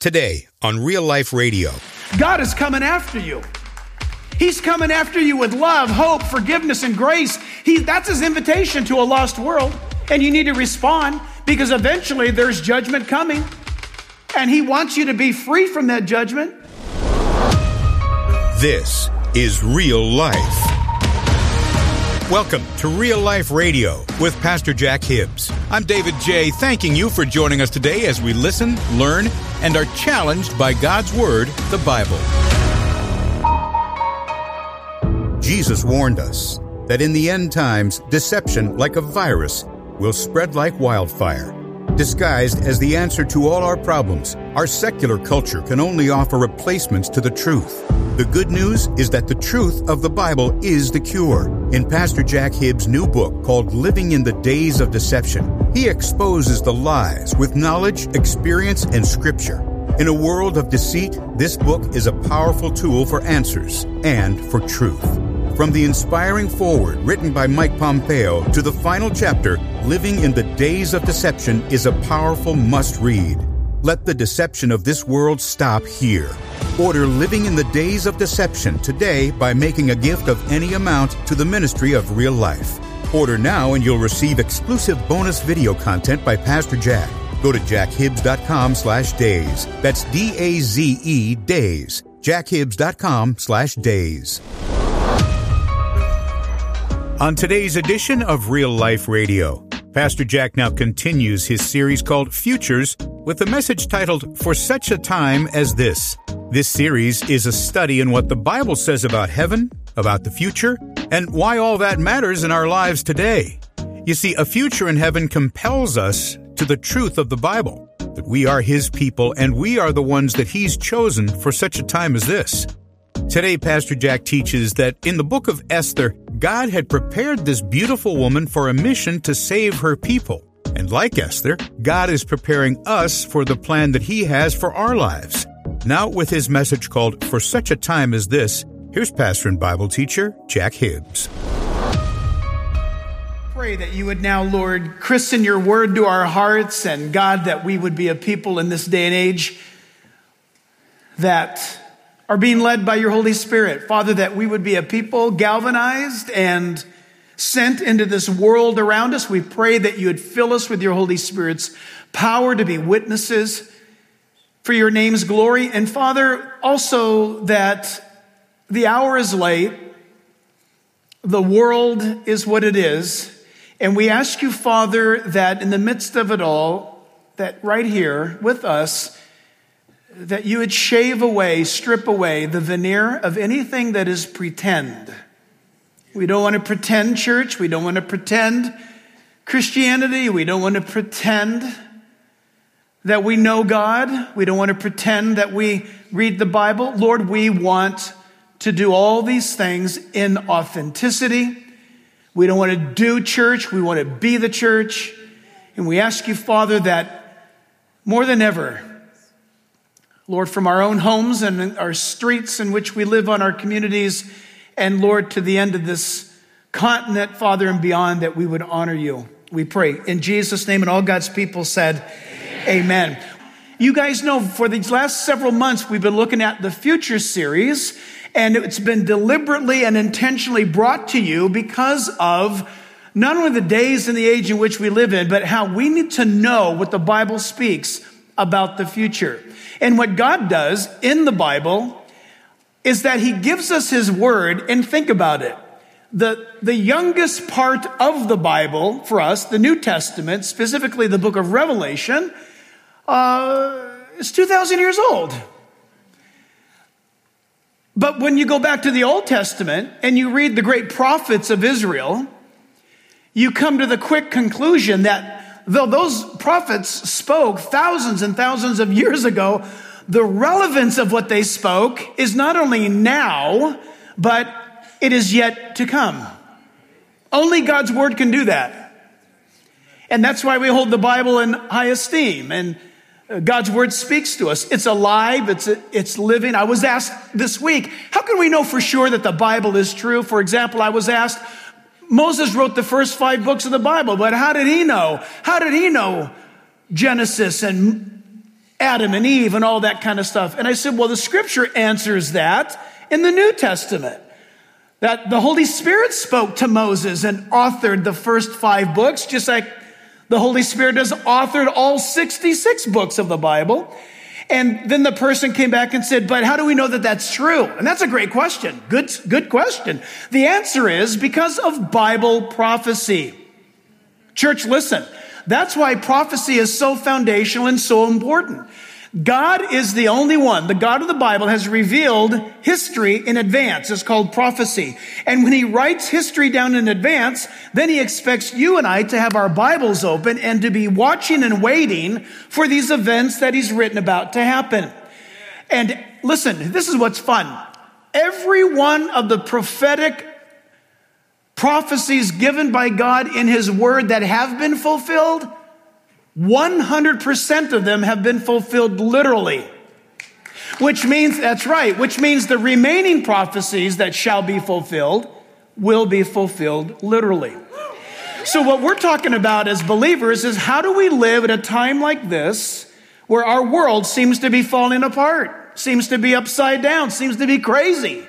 Today on Real Life Radio. God is coming after you. He's coming after you with love, hope, forgiveness, and grace. He, that's his invitation to a lost world. And you need to respond because eventually there's judgment coming. And he wants you to be free from that judgment. This is Real Life. Welcome to Real Life Radio with Pastor Jack Hibbs. I'm David J., thanking you for joining us today as we listen, learn, and are challenged by God's Word, the Bible. Jesus warned us that in the end times, deception, like a virus, will spread like wildfire. Disguised as the answer to all our problems, our secular culture can only offer replacements to the truth. The good news is that the truth of the Bible is the cure. In Pastor Jack Hibbs' new book called Living in the Days of Deception, he exposes the lies with knowledge, experience, and scripture. In a world of deceit, this book is a powerful tool for answers and for truth. From the inspiring foreword written by Mike Pompeo to the final chapter, Living in the Days of Deception is a powerful must read. Let the deception of this world stop here. Order Living in the Days of Deception today by making a gift of any amount to the Ministry of Real Life. Order now and you'll receive exclusive bonus video content by Pastor Jack. Go to jackhibbs.com slash days. That's D-A-Z-E days. jackhibbs.com slash days. On today's edition of Real Life Radio, Pastor Jack now continues his series called Futures with a message titled For Such a Time as This. This series is a study in what the Bible says about heaven, about the future, and why all that matters in our lives today. You see, a future in heaven compels us to the truth of the Bible, that we are His people and we are the ones that He's chosen for such a time as this. Today, Pastor Jack teaches that in the book of Esther, God had prepared this beautiful woman for a mission to save her people. And like Esther, God is preparing us for the plan that He has for our lives. Now, with his message called For Such a Time as This, here's pastor and Bible teacher Jack Hibbs. Pray that you would now, Lord, christen your word to our hearts, and God, that we would be a people in this day and age that are being led by your Holy Spirit. Father, that we would be a people galvanized and sent into this world around us. We pray that you would fill us with your Holy Spirit's power to be witnesses for your name's glory. And Father, also that the hour is late, the world is what it is. And we ask you, Father, that in the midst of it all, that right here with us, that you would shave away, strip away the veneer of anything that is pretend. We don't want to pretend church. We don't want to pretend Christianity. We don't want to pretend that we know God. We don't want to pretend that we read the Bible. Lord, we want to do all these things in authenticity. We don't want to do church. We want to be the church. And we ask you, Father, that more than ever, Lord, from our own homes and our streets in which we live on our communities, and Lord, to the end of this continent, Father, and beyond, that we would honor you. We pray in Jesus' name, and all God's people said, Amen. Amen. You guys know for these last several months, we've been looking at the Future series, and it's been deliberately and intentionally brought to you because of not only the days and the age in which we live in, but how we need to know what the Bible speaks about the future. And what God does in the Bible is that He gives us His Word, and think about it. The, the youngest part of the Bible for us, the New Testament, specifically the book of Revelation, uh, is 2,000 years old. But when you go back to the Old Testament and you read the great prophets of Israel, you come to the quick conclusion that though those prophets spoke thousands and thousands of years ago, the relevance of what they spoke is not only now, but it is yet to come. Only God's word can do that. And that's why we hold the Bible in high esteem. And uh, God's word speaks to us. It's alive. It's, it's living. I was asked this week, how can we know for sure that the Bible is true? For example, I was asked, Moses wrote the first five books of the Bible, but how did he know? How did he know Genesis and Adam and Eve and all that kind of stuff. And I said, well, the scripture answers that in the New Testament. That the Holy Spirit spoke to Moses and authored the first five books, just like the Holy Spirit has authored all 66 books of the Bible. And then the person came back and said, but how do we know that that's true? And that's a great question. Good, good question. The answer is because of Bible prophecy. Church, listen. That's why prophecy is so foundational and so important. God is the only one. The God of the Bible has revealed history in advance. It's called prophecy. And when he writes history down in advance, then he expects you and I to have our Bibles open and to be watching and waiting for these events that he's written about to happen. And listen, this is what's fun. Every one of the prophetic prophecies given by God in his word that have been fulfilled 100% of them have been fulfilled literally. Which means, that's right, which means the remaining prophecies that shall be fulfilled will be fulfilled literally. So, what we're talking about as believers is how do we live at a time like this where our world seems to be falling apart, seems to be upside down, seems to be crazy?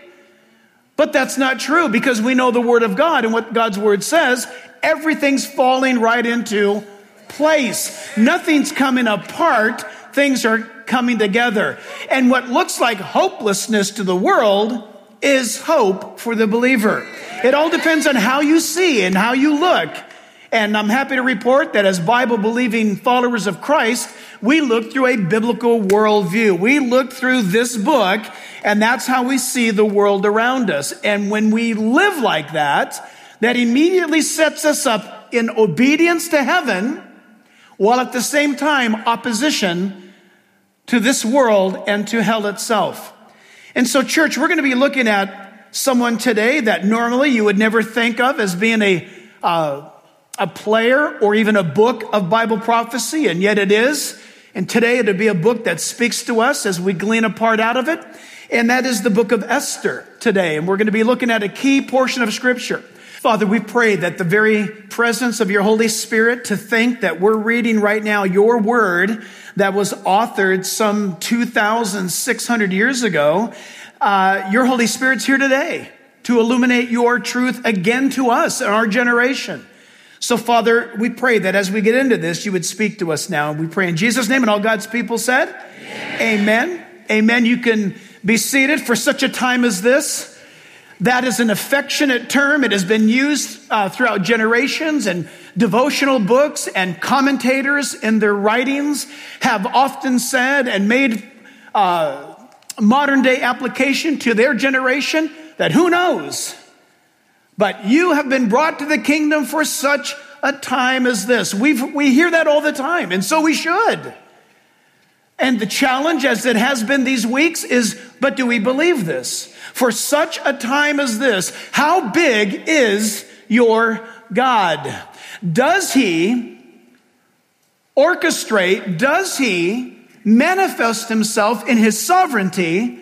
But that's not true because we know the Word of God and what God's Word says. Everything's falling right into place. Nothing's coming apart. Things are coming together. And what looks like hopelessness to the world is hope for the believer. It all depends on how you see and how you look. And I'm happy to report that as Bible believing followers of Christ, we look through a biblical worldview. We look through this book, and that's how we see the world around us. And when we live like that, that immediately sets us up in obedience to heaven while at the same time opposition to this world and to hell itself. And so, church, we're going to be looking at someone today that normally you would never think of as being a, uh, a player or even a book of Bible prophecy, and yet it is. And today it'll be a book that speaks to us as we glean a part out of it. And that is the book of Esther today. And we're going to be looking at a key portion of scripture. Father, we pray that the very presence of your Holy Spirit to think that we're reading right now your word that was authored some 2,600 years ago, uh, your Holy Spirit's here today to illuminate your truth again to us and our generation. So, Father, we pray that as we get into this, you would speak to us now. And We pray in Jesus' name, and all God's people said, Amen. Amen. Amen. You can be seated for such a time as this. That is an affectionate term. It has been used uh, throughout generations, and devotional books and commentators in their writings have often said and made uh, modern day application to their generation that who knows? But you have been brought to the kingdom for such a time as this. we we hear that all the time, and so we should. And the challenge, as it has been these weeks, is but do we believe this? For such a time as this, how big is your God? Does he orchestrate, does he manifest himself in his sovereignty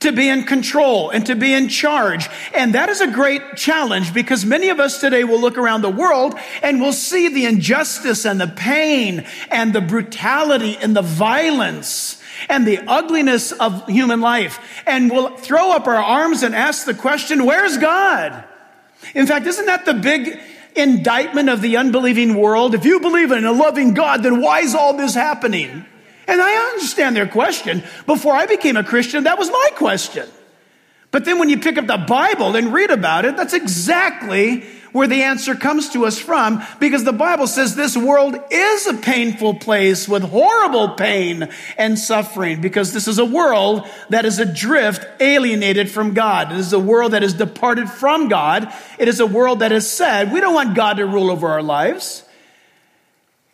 to be in control and to be in charge. And that is a great challenge because many of us today will look around the world and we'll see the injustice and the pain and the brutality and the violence and the ugliness of human life. And we'll throw up our arms and ask the question, where's God? In fact, isn't that the big indictment of the unbelieving world? If you believe in a loving God, then why is all this happening? And I understand their question. Before I became a Christian, that was my question. But then when you pick up the Bible and read about it, that's exactly where the answer comes to us from because the Bible says this world is a painful place with horrible pain and suffering because this is a world that is adrift, alienated from God. It is a world that is departed from God. It is a world that has said, we don't want God to rule over our lives.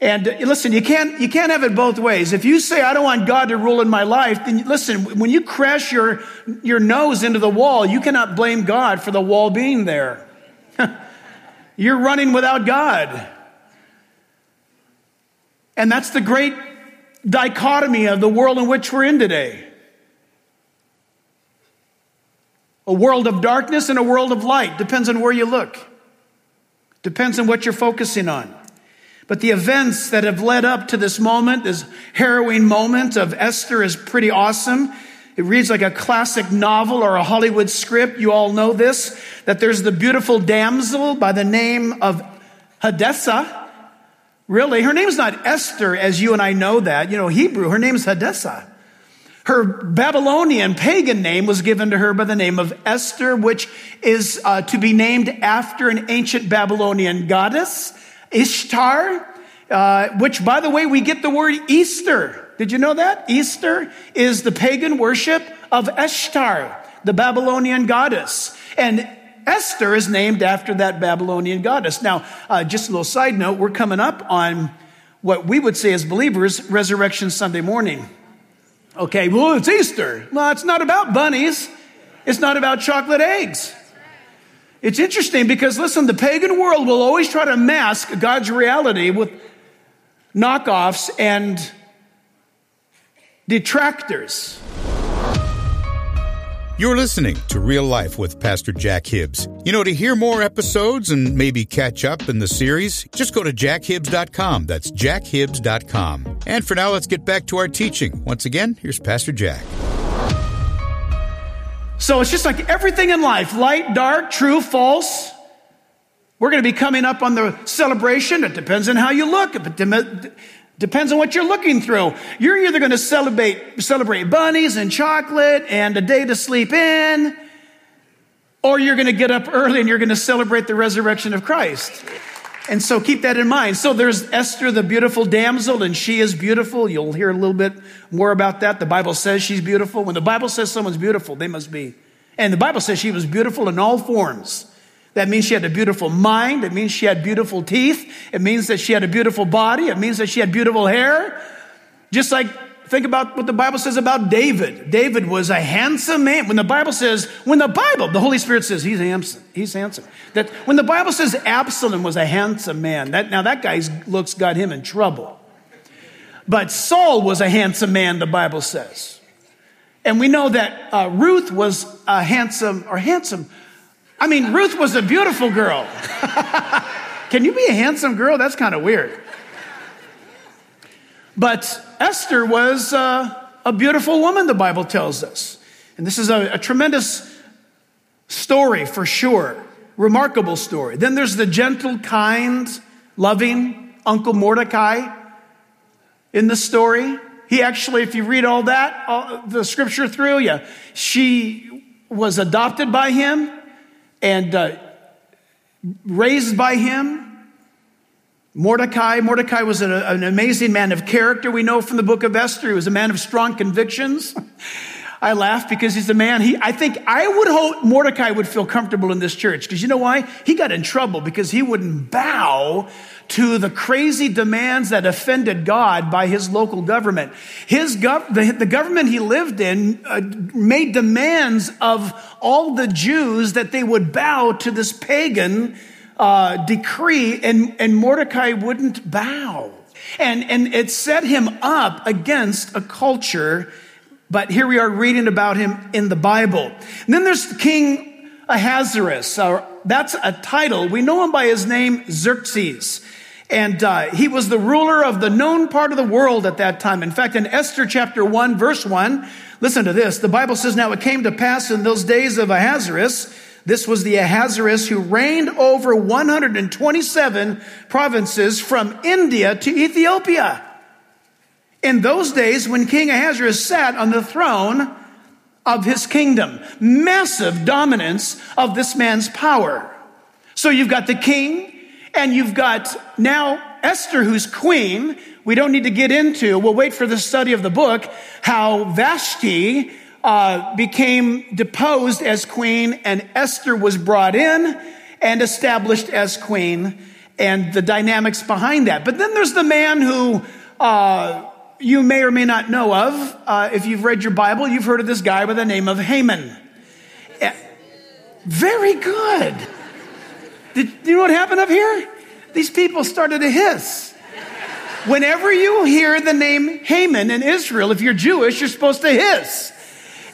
And uh, listen, you can't, you can't have it both ways. If you say, I don't want God to rule in my life, then listen, when you crash your, your nose into the wall, you cannot blame God for the wall being there. You're running without God. And that's the great dichotomy of the world in which we're in today a world of darkness and a world of light. Depends on where you look, depends on what you're focusing on. But the events that have led up to this moment, this harrowing moment of Esther is pretty awesome. It reads like a classic novel or a Hollywood script. You all know this, that there's the beautiful damsel by the name of Hadassah. Really, her name's not Esther as you and I know that. You know, Hebrew, her name's Hadassah. Her Babylonian pagan name was given to her by the name of Esther, which is uh, to be named after an ancient Babylonian goddess, Ishtar, uh, which, by the way, we get the word Easter did you know that? Easter is the pagan worship of Ishtar, the Babylonian goddess. And Esther is named after that Babylonian goddess. Now, uh, just a little side note, we're coming up on what we would say as believers, Resurrection Sunday morning. Okay, well, it's Easter. Well, it's not about bunnies. It's not about chocolate eggs. It's interesting because, listen, the pagan world will always try to mask God's reality with knockoffs and detractors. You're listening to Real Life with Pastor Jack Hibbs. You know, to hear more episodes and maybe catch up in the series, just go to jackhibbs.com. That's jackhibbs.com. And for now, let's get back to our teaching. Once again, here's Pastor Jack. So it's just like everything in life light, dark, true, false. We're going to be coming up on the celebration. It depends on how you look. Depends on what you're looking through. You're either going to celebrate, celebrate bunnies and chocolate and a day to sleep in, or you're going to get up early and you're going to celebrate the resurrection of Christ. And so keep that in mind. So there's Esther, the beautiful damsel, and she is beautiful. You'll hear a little bit more about that. The Bible says she's beautiful. When the Bible says someone's beautiful, they must be. And the Bible says she was beautiful in all forms. That means she had a beautiful mind. It means she had beautiful teeth. It means that she had a beautiful body. It means that she had beautiful hair. Just like think about what the Bible says about David. David was a handsome man. When the Bible says, when the Bible, the Holy Spirit says he's handsome, he's handsome. That when the Bible says Absalom was a handsome man, that now that guy's looks got him in trouble. But Saul was a handsome man, the Bible says. And we know that uh, Ruth was a handsome or handsome I mean, Ruth was a beautiful girl. Can you be a handsome girl? That's kind of weird. But Esther was uh, a beautiful woman, the Bible tells us. And this is a, a tremendous story for sure. Remarkable story. Then there's the gentle, kind, loving Uncle Mordecai in the story. He actually, if you read all that, all the scripture through, yeah, she was adopted by him and uh, raised by him. Mordecai, Mordecai was an, an amazing man of character. We know from the book of Esther, he was a man of strong convictions. I laugh because he's a man. He, I think I would hope Mordecai would feel comfortable in this church because you know why? He got in trouble because he wouldn't bow to the crazy demands that offended God by his local government. His gov- the, the government he lived in uh, made demands of all the Jews that they would bow to this pagan uh, decree, and, and Mordecai wouldn't bow. And, and it set him up against a culture but here we are reading about him in the Bible. And then there's King Ahasuerus. Uh, that's a title. We know him by his name, Xerxes. And uh, he was the ruler of the known part of the world at that time. In fact, in Esther chapter 1, verse 1, listen to this. The Bible says, Now it came to pass in those days of Ahasuerus, this was the Ahasuerus who reigned over 127 provinces from India to Ethiopia in those days when King Ahasuerus sat on the throne of his kingdom. Massive dominance of this man's power. So you've got the king, and you've got now Esther, who's queen. We don't need to get into, we'll wait for the study of the book, how Vashti uh, became deposed as queen, and Esther was brought in and established as queen, and the dynamics behind that. But then there's the man who uh, you may or may not know of. Uh, if you've read your Bible, you've heard of this guy by the name of Haman. Uh, very good. Did you know what happened up here? These people started to hiss. Whenever you hear the name Haman in Israel, if you're Jewish, you're supposed to hiss.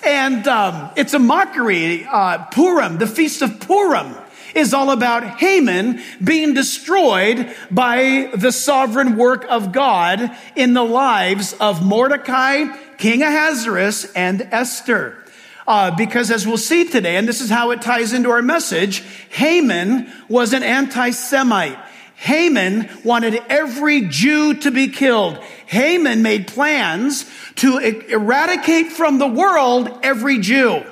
And um, it's a mockery. Uh, Purim, the feast of Purim. Is all about Haman being destroyed by the sovereign work of God in the lives of Mordecai, King Ahasuerus, and Esther. Uh, because as we'll see today, and this is how it ties into our message, Haman was an anti-Semite. Haman wanted every Jew to be killed. Haman made plans to eradicate from the world every Jew.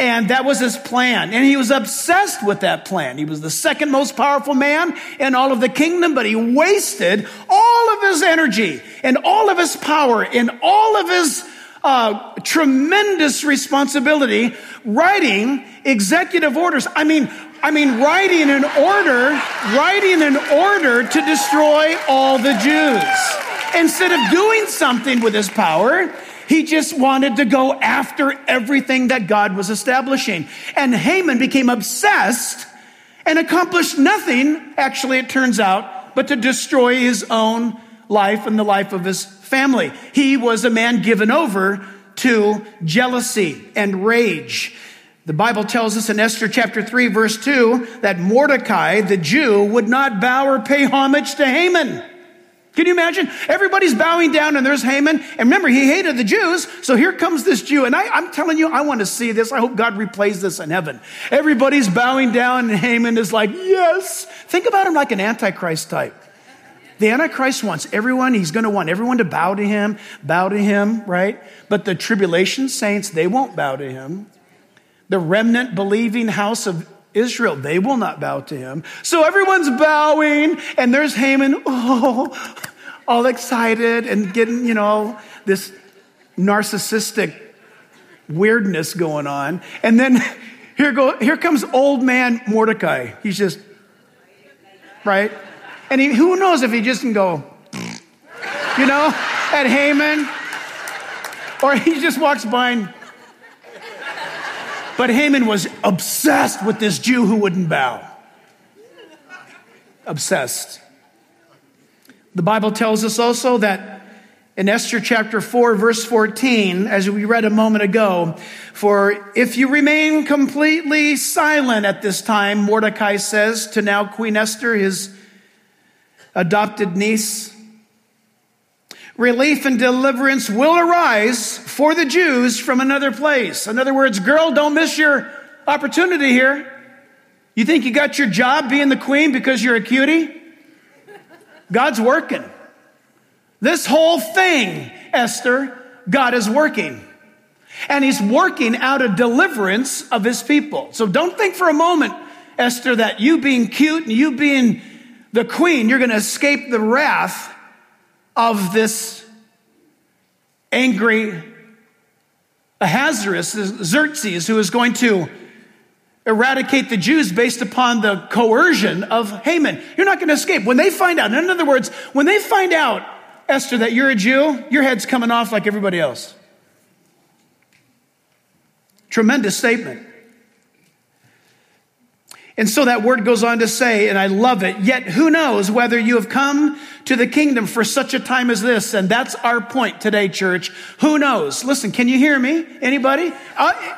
And that was his plan. And he was obsessed with that plan. He was the second most powerful man in all of the kingdom, but he wasted all of his energy and all of his power and all of his uh, tremendous responsibility writing executive orders. I mean, I mean, writing an order, writing an order to destroy all the Jews. Instead of doing something with his power, he just wanted to go after everything that God was establishing. And Haman became obsessed and accomplished nothing, actually, it turns out, but to destroy his own life and the life of his family. He was a man given over to jealousy and rage. The Bible tells us in Esther chapter 3 verse 2 that Mordecai, the Jew, would not bow or pay homage to Haman. Can you imagine? Everybody's bowing down and there's Haman. And remember, he hated the Jews. So here comes this Jew. And I, am telling you, I want to see this. I hope God replays this in heaven. Everybody's bowing down and Haman is like, yes. Think about him like an Antichrist type. The Antichrist wants everyone, he's going to want everyone to bow to him, bow to him, right? But the tribulation saints, they won't bow to him the remnant believing house of Israel, they will not bow to him. So everyone's bowing, and there's Haman, oh, all excited and getting, you know, this narcissistic weirdness going on. And then here go, here comes old man Mordecai. He's just, right? And he, who knows if he just can go, you know, at Haman, or he just walks by and but Haman was obsessed with this Jew who wouldn't bow. Obsessed. The Bible tells us also that in Esther chapter 4, verse 14, as we read a moment ago, for if you remain completely silent at this time, Mordecai says to now Queen Esther, his adopted niece, relief and deliverance will arise for the Jews from another place. In other words, girl, don't miss your opportunity here. You think you got your job being the queen because you're a cutie? God's working. This whole thing, Esther, God is working. And he's working out a deliverance of his people. So don't think for a moment, Esther, that you being cute and you being the queen, you're going to escape the wrath of this angry Ahasuerus, Xerxes, who is going to eradicate the Jews based upon the coercion of Haman. You're not going to escape. When they find out, in other words, when they find out, Esther, that you're a Jew, your head's coming off like everybody else. Tremendous statement. And so that word goes on to say, and I love it, yet who knows whether you have come to the kingdom for such a time as this? And that's our point today, church. Who knows? Listen, can you hear me? Anybody? I,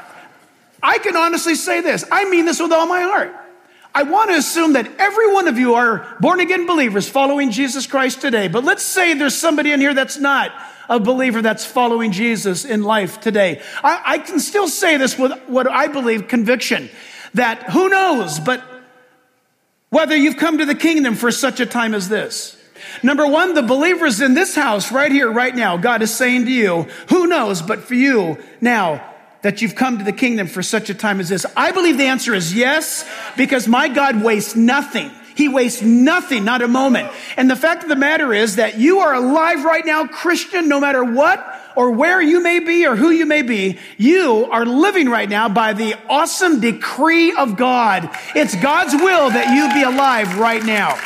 I can honestly say this. I mean this with all my heart. I want to assume that every one of you are born again believers following Jesus Christ today. But let's say there's somebody in here that's not a believer that's following Jesus in life today. I, I can still say this with what I believe conviction that who knows, but whether you've come to the kingdom for such a time as this. Number one, the believers in this house right here, right now, God is saying to you, who knows, but for you now, that you've come to the kingdom for such a time as this? I believe the answer is yes, because my God wastes nothing. He wastes nothing, not a moment. And the fact of the matter is that you are alive right now, Christian, no matter what or where you may be or who you may be, you are living right now by the awesome decree of God. It's God's will that you be alive right now.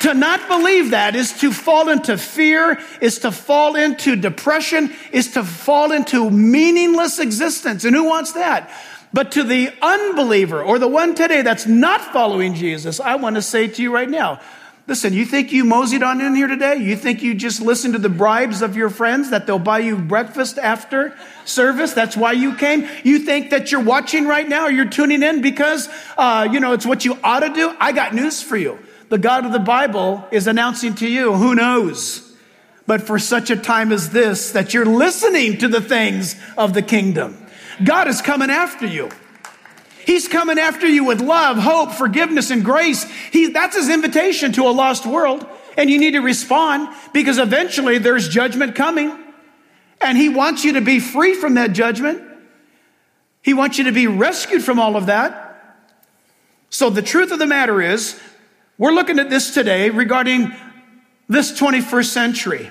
To not believe that is to fall into fear, is to fall into depression, is to fall into meaningless existence. And who wants that? But to the unbeliever or the one today that's not following Jesus, I want to say to you right now, Listen, you think you moseyed on in here today? You think you just listened to the bribes of your friends that they'll buy you breakfast after service? That's why you came? You think that you're watching right now or you're tuning in because, uh, you know, it's what you ought to do? I got news for you. The God of the Bible is announcing to you, who knows? But for such a time as this, that you're listening to the things of the kingdom. God is coming after you. He's coming after you with love, hope, forgiveness, and grace. He, that's his invitation to a lost world. And you need to respond because eventually there's judgment coming. And he wants you to be free from that judgment. He wants you to be rescued from all of that. So the truth of the matter is, we're looking at this today regarding this 21st century.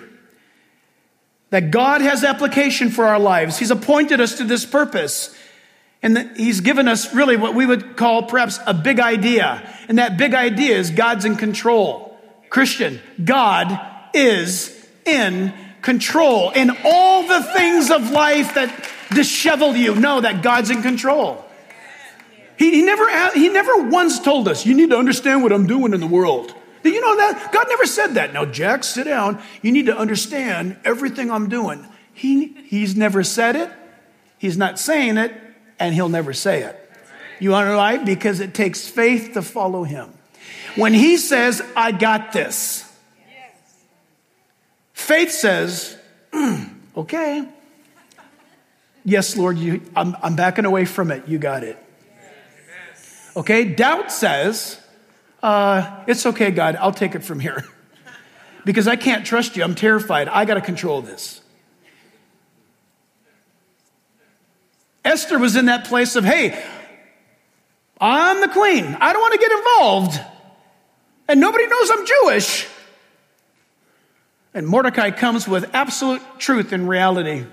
That God has application for our lives. He's appointed us to this purpose. And he's given us really what we would call perhaps a big idea. And that big idea is God's in control. Christian, God is in control. In all the things of life that dishevel you, know that God's in control. He, he, never, he never once told us, you need to understand what I'm doing in the world. Did you know that? God never said that. Now, Jack, sit down. You need to understand everything I'm doing. He, he's never said it. He's not saying it and he'll never say it. You want to why? Because it takes faith to follow him. When he says, I got this, faith says, mm, okay. Yes, Lord, you, I'm, I'm backing away from it. You got it. Okay, doubt says, uh, it's okay, God, I'll take it from here. because I can't trust you. I'm terrified. I got to control this. Esther was in that place of, hey, I'm the queen. I don't want to get involved. And nobody knows I'm Jewish. And Mordecai comes with absolute truth and reality.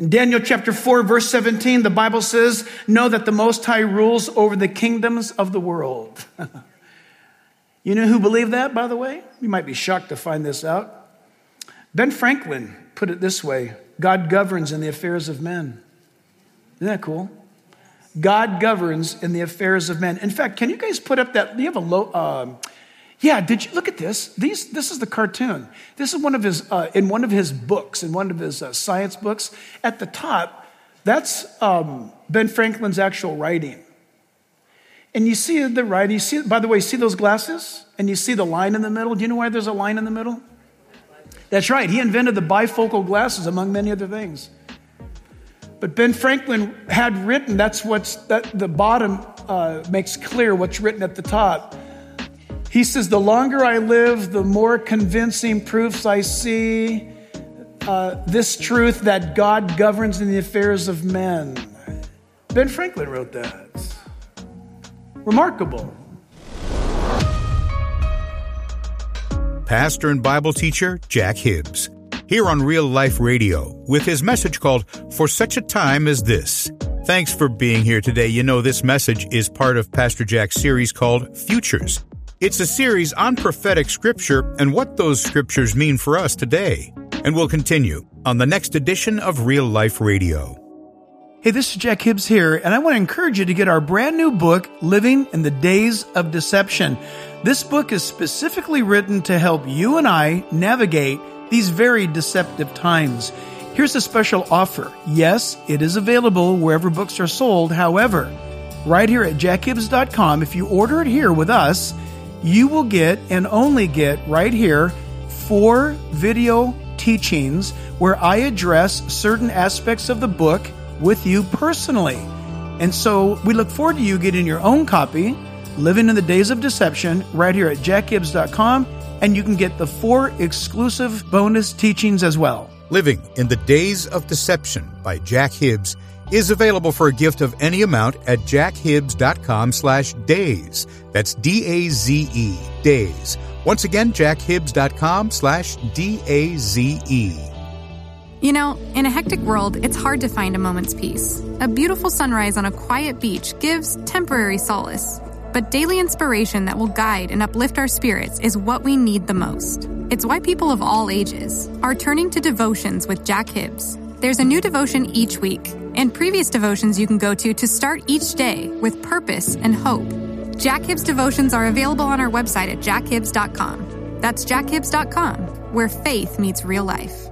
In Daniel chapter 4, verse 17, the Bible says, Know that the Most High rules over the kingdoms of the world. you know who believed that, by the way? You might be shocked to find this out. Ben Franklin put it this way God governs in the affairs of men. Isn't that cool? God governs in the affairs of men. In fact, can you guys put up that? You have a low? Uh, yeah, did you look at this? These, this is the cartoon. This is one of his uh, in one of his books, in one of his uh, science books. At the top, that's um, Ben Franklin's actual writing. And you see the writing. You see, by the way, see those glasses, and you see the line in the middle. Do you know why there's a line in the middle? That's right. He invented the bifocal glasses, among many other things. But Ben Franklin had written, that's what's, that, the bottom uh, makes clear what's written at the top. He says, The longer I live, the more convincing proofs I see uh, this truth that God governs in the affairs of men. Ben Franklin wrote that. Remarkable. Pastor and Bible teacher Jack Hibbs here on Real Life Radio with his message called For Such a Time as This. Thanks for being here today. You know, this message is part of Pastor Jack's series called Futures. It's a series on prophetic scripture and what those scriptures mean for us today. And we'll continue on the next edition of Real Life Radio. Hey, this is Jack Hibbs here, and I want to encourage you to get our brand new book, Living in the Days of Deception. This book is specifically written to help you and I navigate these very deceptive times. Here's a special offer. Yes, it is available wherever books are sold. However, right here at jackhibbs.com, if you order it here with us, you will get and only get right here four video teachings where I address certain aspects of the book with you personally. And so we look forward to you getting your own copy, Living in the Days of Deception, right here at jackhibbs.com and you can get the four exclusive bonus teachings as well. Living in the Days of Deception by Jack Hibbs is available for a gift of any amount at jackhibbs.com slash days. That's D-A-Z-E, days. Once again, jackhibbs.com slash D-A-Z-E. You know, in a hectic world, it's hard to find a moment's peace. A beautiful sunrise on a quiet beach gives temporary solace. But daily inspiration that will guide and uplift our spirits is what we need the most. It's why people of all ages are turning to devotions with Jack Hibbs. There's a new devotion each week, and previous devotions you can go to to start each day with purpose and hope. Jack Hibbs devotions are available on our website at jackhibbs.com. That's jackhibbs.com, where faith meets real life.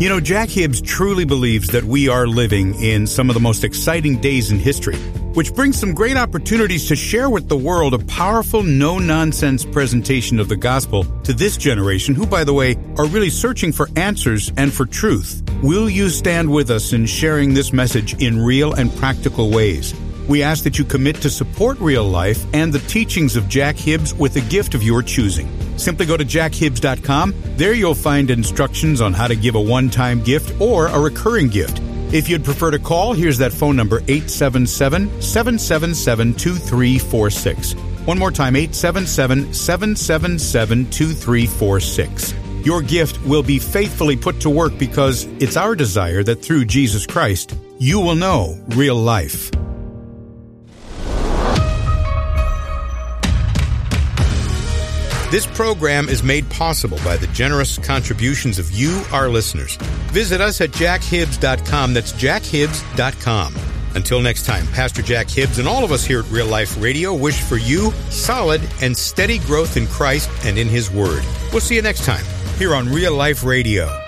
You know, Jack Hibbs truly believes that we are living in some of the most exciting days in history, which brings some great opportunities to share with the world a powerful, no nonsense presentation of the gospel to this generation, who, by the way, are really searching for answers and for truth. Will you stand with us in sharing this message in real and practical ways? We ask that you commit to support real life and the teachings of Jack Hibbs with a gift of your choosing. Simply go to jackhibbs.com. There you'll find instructions on how to give a one time gift or a recurring gift. If you'd prefer to call, here's that phone number 877 777 2346. One more time 877 777 2346. Your gift will be faithfully put to work because it's our desire that through Jesus Christ, you will know real life. This program is made possible by the generous contributions of you, our listeners. Visit us at jackhibbs.com. That's jackhibbs.com. Until next time, Pastor Jack Hibbs and all of us here at Real Life Radio wish for you solid and steady growth in Christ and in His Word. We'll see you next time here on Real Life Radio.